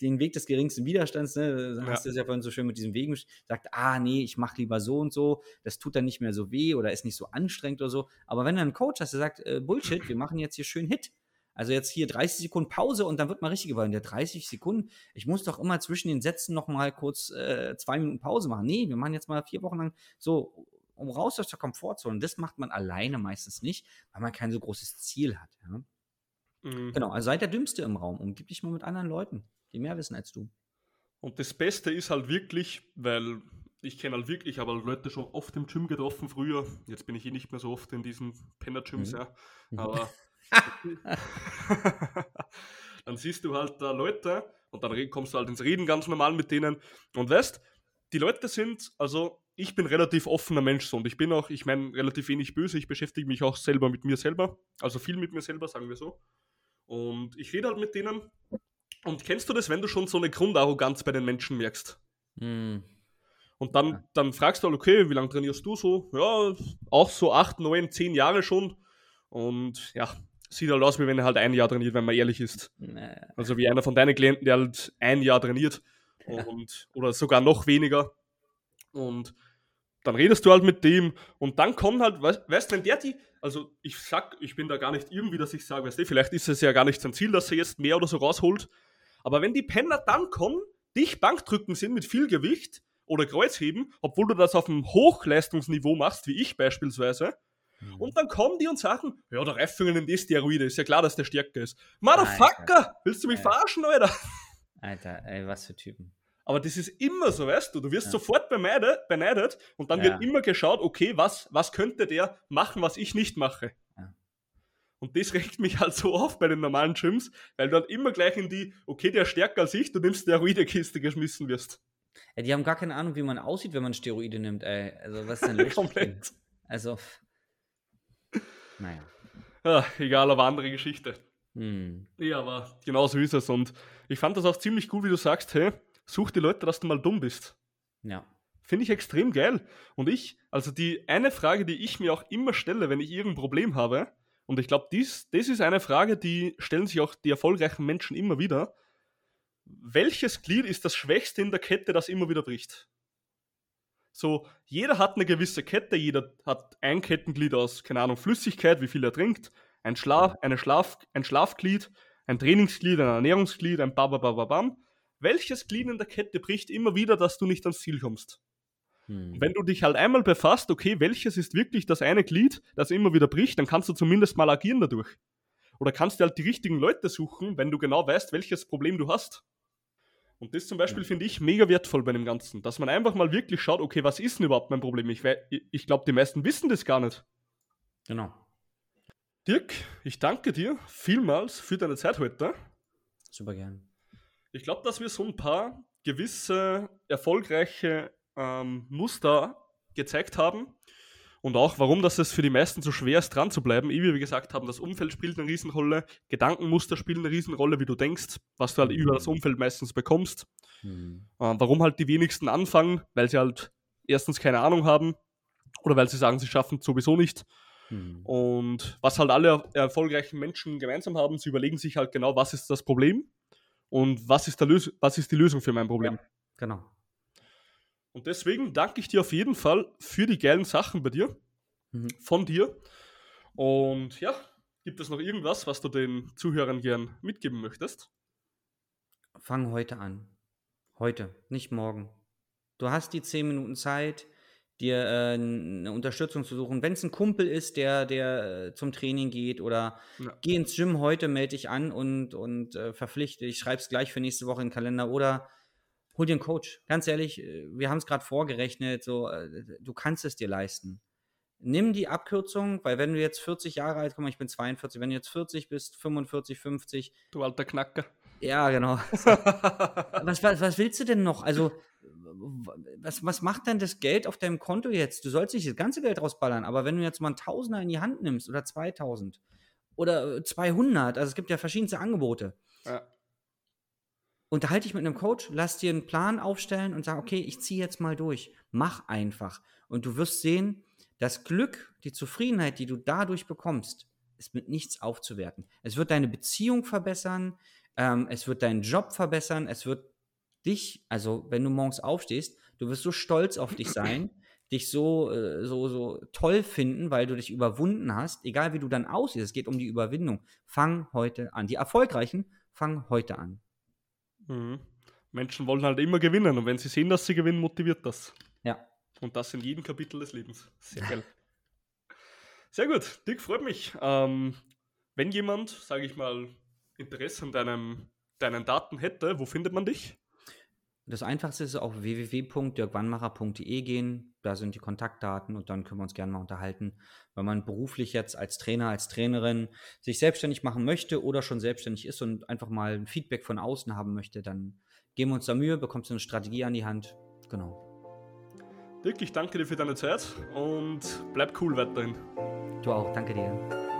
den Weg des geringsten Widerstands, ne? Du hast es ja vorhin so schön mit diesem Wegen, sagt, ah, nee, ich mache lieber so und so, das tut dann nicht mehr so weh oder ist nicht so anstrengend oder so. Aber wenn du einen Coach hast, der sagt, äh, Bullshit, wir machen jetzt hier schön Hit, also jetzt hier 30 Sekunden Pause und dann wird mal richtig geworden. Der 30 Sekunden, ich muss doch immer zwischen den Sätzen noch mal kurz äh, zwei Minuten Pause machen. Nee, wir machen jetzt mal vier Wochen lang so, um raus aus der Komfortzone. Das macht man alleine meistens nicht, weil man kein so großes Ziel hat. Ja? Mhm. Genau, also seid der Dümmste im Raum. Umgib dich mal mit anderen Leuten, die mehr wissen als du. Und das Beste ist halt wirklich, weil ich kenne halt wirklich, aber Leute schon oft im Gym getroffen früher. Jetzt bin ich eh nicht mehr so oft in diesen Penner-Gyms, mhm. ja. Mhm. Aber dann siehst du halt da Leute und dann kommst du halt ins Reden ganz normal mit denen. Und weißt, die Leute sind, also ich bin relativ offener Mensch so und ich bin auch, ich meine, relativ wenig böse. Ich beschäftige mich auch selber mit mir selber, also viel mit mir selber, sagen wir so. Und ich rede halt mit denen. Und kennst du das, wenn du schon so eine Grundarroganz bei den Menschen merkst? Hm. Und dann, dann fragst du halt, okay, wie lange trainierst du so? Ja, auch so acht, neun, zehn Jahre schon. Und ja, sieht halt aus, wie wenn er halt ein Jahr trainiert, wenn man ehrlich ist. Nee. Also wie einer von deinen Klienten, der halt ein Jahr trainiert und, oder sogar noch weniger. Und dann redest du halt mit dem und dann kommt halt, weißt, weißt wenn der die, also ich sag, ich bin da gar nicht irgendwie, dass ich sage, weißt du, vielleicht ist es ja gar nicht sein Ziel, dass er jetzt mehr oder so rausholt. Aber wenn die Penner dann kommen, dich Bankdrücken sind mit viel Gewicht oder Kreuzheben, obwohl du das auf einem Hochleistungsniveau machst, wie ich beispielsweise, Mhm. Und dann kommen die und sagen, ja, der Reifungen in die Steroide, ist ja klar, dass der stärker ist. Motherfucker, Alter. willst du mich Alter. verarschen, Alter? Alter, ey, was für Typen. Aber das ist immer so, weißt du, du wirst ja. sofort beneidet, beneidet und dann ja. wird immer geschaut, okay, was, was könnte der machen, was ich nicht mache. Ja. Und das regt mich halt so auf bei den normalen Gyms, weil du dann immer gleich in die, okay, der ist stärker als ich, du nimmst Steroide-Kiste geschmissen wirst. Ja, die haben gar keine Ahnung, wie man aussieht, wenn man Steroide nimmt, ey. Also, was ist denn los? Komplett. Also, naja. Ja, egal, aber andere Geschichte. Hm. Ja, aber genau so ist es. Und ich fand das auch ziemlich gut, wie du sagst, hey, such die Leute, dass du mal dumm bist. Ja. Finde ich extrem geil. Und ich, also die eine Frage, die ich mir auch immer stelle, wenn ich irgendein Problem habe, und ich glaube, dies, das ist eine Frage, die stellen sich auch die erfolgreichen Menschen immer wieder. Welches Glied ist das Schwächste in der Kette, das immer wieder bricht? So, jeder hat eine gewisse Kette, jeder hat ein Kettenglied aus, keine Ahnung, Flüssigkeit, wie viel er trinkt, ein, Schlaf, eine Schlaf, ein Schlafglied, ein Trainingsglied, ein Ernährungsglied, ein Bababababam. Welches Glied in der Kette bricht immer wieder, dass du nicht ans Ziel kommst? Hm. Wenn du dich halt einmal befasst, okay, welches ist wirklich das eine Glied, das immer wieder bricht, dann kannst du zumindest mal agieren dadurch. Oder kannst du halt die richtigen Leute suchen, wenn du genau weißt, welches Problem du hast. Und das zum Beispiel finde ich mega wertvoll bei dem Ganzen, dass man einfach mal wirklich schaut, okay, was ist denn überhaupt mein Problem? Ich, ich glaube, die meisten wissen das gar nicht. Genau. Dirk, ich danke dir vielmals für deine Zeit heute. Super gern. Ich glaube, dass wir so ein paar gewisse erfolgreiche ähm, Muster gezeigt haben, und auch, warum das es für die meisten so schwer ist, dran zu bleiben. Wie wir gesagt haben, das Umfeld spielt eine Riesenrolle, Gedankenmuster spielen eine Riesenrolle, wie du denkst, was du halt über das Umfeld meistens bekommst. Mhm. Äh, warum halt die wenigsten anfangen, weil sie halt erstens keine Ahnung haben oder weil sie sagen, sie schaffen es sowieso nicht. Mhm. Und was halt alle erfolgreichen Menschen gemeinsam haben, sie überlegen sich halt genau, was ist das Problem und was ist, der Lös was ist die Lösung für mein Problem. Ja, genau. Und deswegen danke ich dir auf jeden Fall für die geilen Sachen bei dir, mhm. von dir. Und ja, gibt es noch irgendwas, was du den Zuhörern gern mitgeben möchtest? Fang heute an. Heute, nicht morgen. Du hast die 10 Minuten Zeit, dir äh, eine Unterstützung zu suchen. Wenn es ein Kumpel ist, der, der äh, zum Training geht oder ja. geh ins Gym heute, melde dich an und, und äh, verpflichte dich, schreib es gleich für nächste Woche in den Kalender oder hol dir einen Coach. Ganz ehrlich, äh, wir haben es gerade vorgerechnet, so, äh, du kannst es dir leisten. Nimm die Abkürzung, weil wenn du jetzt 40 Jahre alt, guck mal, ich bin 42, wenn du jetzt 40 bist, 45, 50. Du alter Knacker. Ja, genau. was, was, was willst du denn noch? Also, was, was macht denn das Geld auf deinem Konto jetzt? Du sollst nicht das ganze Geld rausballern, aber wenn du jetzt mal ein Tausender in die Hand nimmst oder 2000 oder 200, also es gibt ja verschiedenste Angebote. Ja. Unterhalte dich mit einem Coach, lass dir einen Plan aufstellen und sag, okay, ich ziehe jetzt mal durch. Mach einfach. Und du wirst sehen, das Glück, die Zufriedenheit, die du dadurch bekommst, ist mit nichts aufzuwerten. Es wird deine Beziehung verbessern, ähm, es wird deinen Job verbessern, es wird dich, also wenn du morgens aufstehst, du wirst so stolz auf dich sein, dich so, äh, so, so toll finden, weil du dich überwunden hast, egal wie du dann aussiehst, es geht um die Überwindung. Fang heute an. Die Erfolgreichen fangen heute an. Mhm. Menschen wollen halt immer gewinnen und wenn sie sehen, dass sie gewinnen, motiviert das. Ja. Und das in jedem Kapitel des Lebens. Sehr geil. Sehr gut, Dick, freut mich. Ähm, wenn jemand, sage ich mal, Interesse an deinem, deinen Daten hätte, wo findet man dich? Das einfachste ist auf www.dirkwannmacher.de gehen. Da sind die Kontaktdaten und dann können wir uns gerne mal unterhalten. Wenn man beruflich jetzt als Trainer, als Trainerin sich selbstständig machen möchte oder schon selbstständig ist und einfach mal ein Feedback von außen haben möchte, dann geben wir uns da Mühe, bekommst du eine Strategie an die Hand. Genau. Dirk, ich danke dir für deine Zeit und bleib cool weiterhin. Du auch, danke dir.